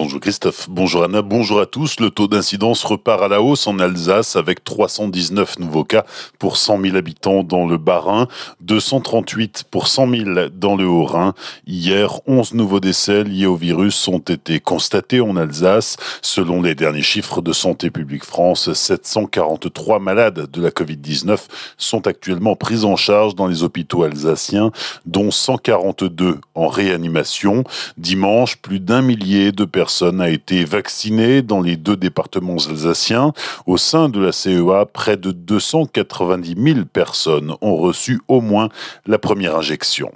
Bonjour Christophe, bonjour Anna, bonjour à tous. Le taux d'incidence repart à la hausse en Alsace avec 319 nouveaux cas pour 100 000 habitants dans le Bas-Rhin, 238 pour 100 000 dans le Haut-Rhin. Hier, 11 nouveaux décès liés au virus ont été constatés en Alsace. Selon les derniers chiffres de Santé publique France, 743 malades de la Covid-19 sont actuellement pris en charge dans les hôpitaux alsaciens, dont 142 en réanimation. Dimanche, plus d'un millier de personne a été vaccinée dans les deux départements alsaciens. Au sein de la CEA, près de 290 000 personnes ont reçu au moins la première injection.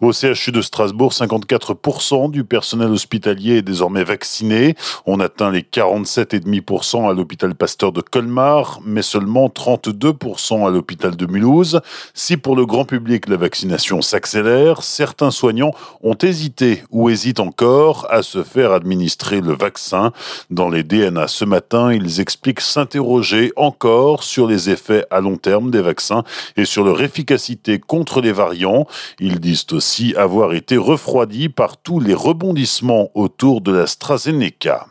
Au CHU de Strasbourg, 54% du personnel hospitalier est désormais vacciné. On atteint les 47,5% à l'hôpital Pasteur de Colmar, mais seulement 32% à l'hôpital de Mulhouse. Si pour le grand public la vaccination s'accélère, certains soignants ont hésité ou hésitent encore à se faire administrer le vaccin. Dans les DNA ce matin, ils expliquent s'interroger encore sur les effets à long terme des vaccins et sur leur efficacité contre les variants. Ils disent aussi avoir été refroidi par tous les rebondissements autour de l'AstraZeneca.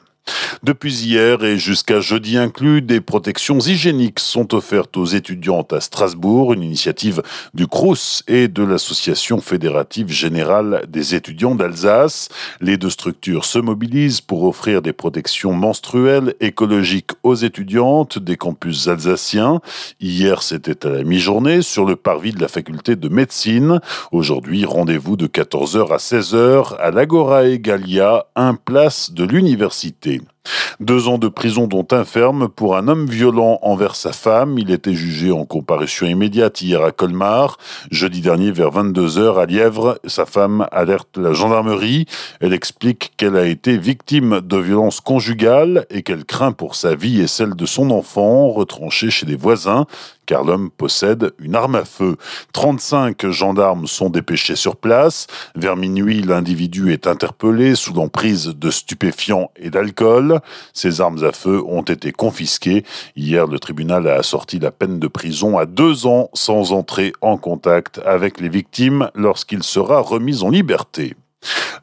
Depuis hier et jusqu'à jeudi inclus, des protections hygiéniques sont offertes aux étudiantes à Strasbourg, une initiative du CRUS et de l'Association fédérative générale des étudiants d'Alsace. Les deux structures se mobilisent pour offrir des protections menstruelles écologiques aux étudiantes des campus alsaciens. Hier, c'était à la mi-journée sur le parvis de la faculté de médecine. Aujourd'hui, rendez-vous de 14h à 16h à l'Agora Egalia, un place de l'université. team. Deux ans de prison dont un ferme pour un homme violent envers sa femme. Il était jugé en comparution immédiate hier à Colmar. Jeudi dernier vers 22h à Lièvre, sa femme alerte la gendarmerie. Elle explique qu'elle a été victime de violences conjugales et qu'elle craint pour sa vie et celle de son enfant retranché chez des voisins car l'homme possède une arme à feu. 35 gendarmes sont dépêchés sur place. Vers minuit, l'individu est interpellé sous l'emprise de stupéfiants et d'alcool. Ces armes à feu ont été confisquées. Hier, le tribunal a assorti la peine de prison à deux ans sans entrer en contact avec les victimes lorsqu'il sera remis en liberté.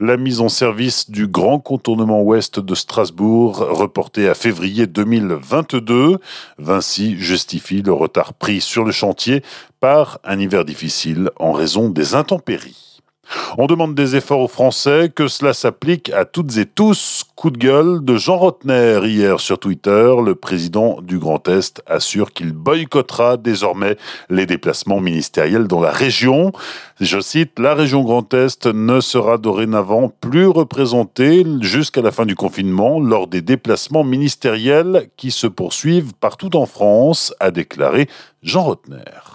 La mise en service du grand contournement ouest de Strasbourg, reporté à février 2022. Vinci justifie le retard pris sur le chantier par un hiver difficile en raison des intempéries. On demande des efforts aux Français, que cela s'applique à toutes et tous. Coup de gueule de Jean Rotner hier sur Twitter. Le président du Grand Est assure qu'il boycottera désormais les déplacements ministériels dans la région. Je cite, la région Grand Est ne sera dorénavant plus représentée jusqu'à la fin du confinement lors des déplacements ministériels qui se poursuivent partout en France, a déclaré Jean Rotner.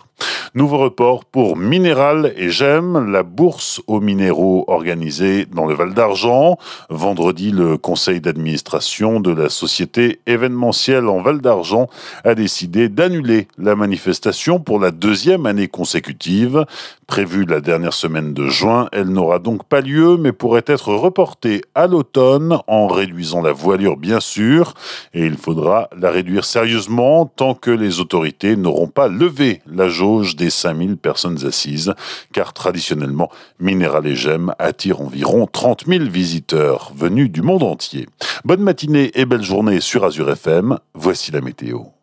Nouveau report pour Minéral et Gem, la bourse aux minéraux organisée dans le Val d'Argent. Vendredi, le conseil d'administration de la société événementielle en Val d'Argent a décidé d'annuler la manifestation pour la deuxième année consécutive. Prévue la dernière semaine de juin, elle n'aura donc pas lieu, mais pourrait être reportée à l'automne en réduisant la voilure, bien sûr. Et il faudra la réduire sérieusement tant que les autorités n'auront pas levé la jauge des 5000 personnes assises, car traditionnellement, Minéral et Gem attire environ 30 000 visiteurs venus du monde entier. Bonne matinée et belle journée sur Azure FM, voici la météo.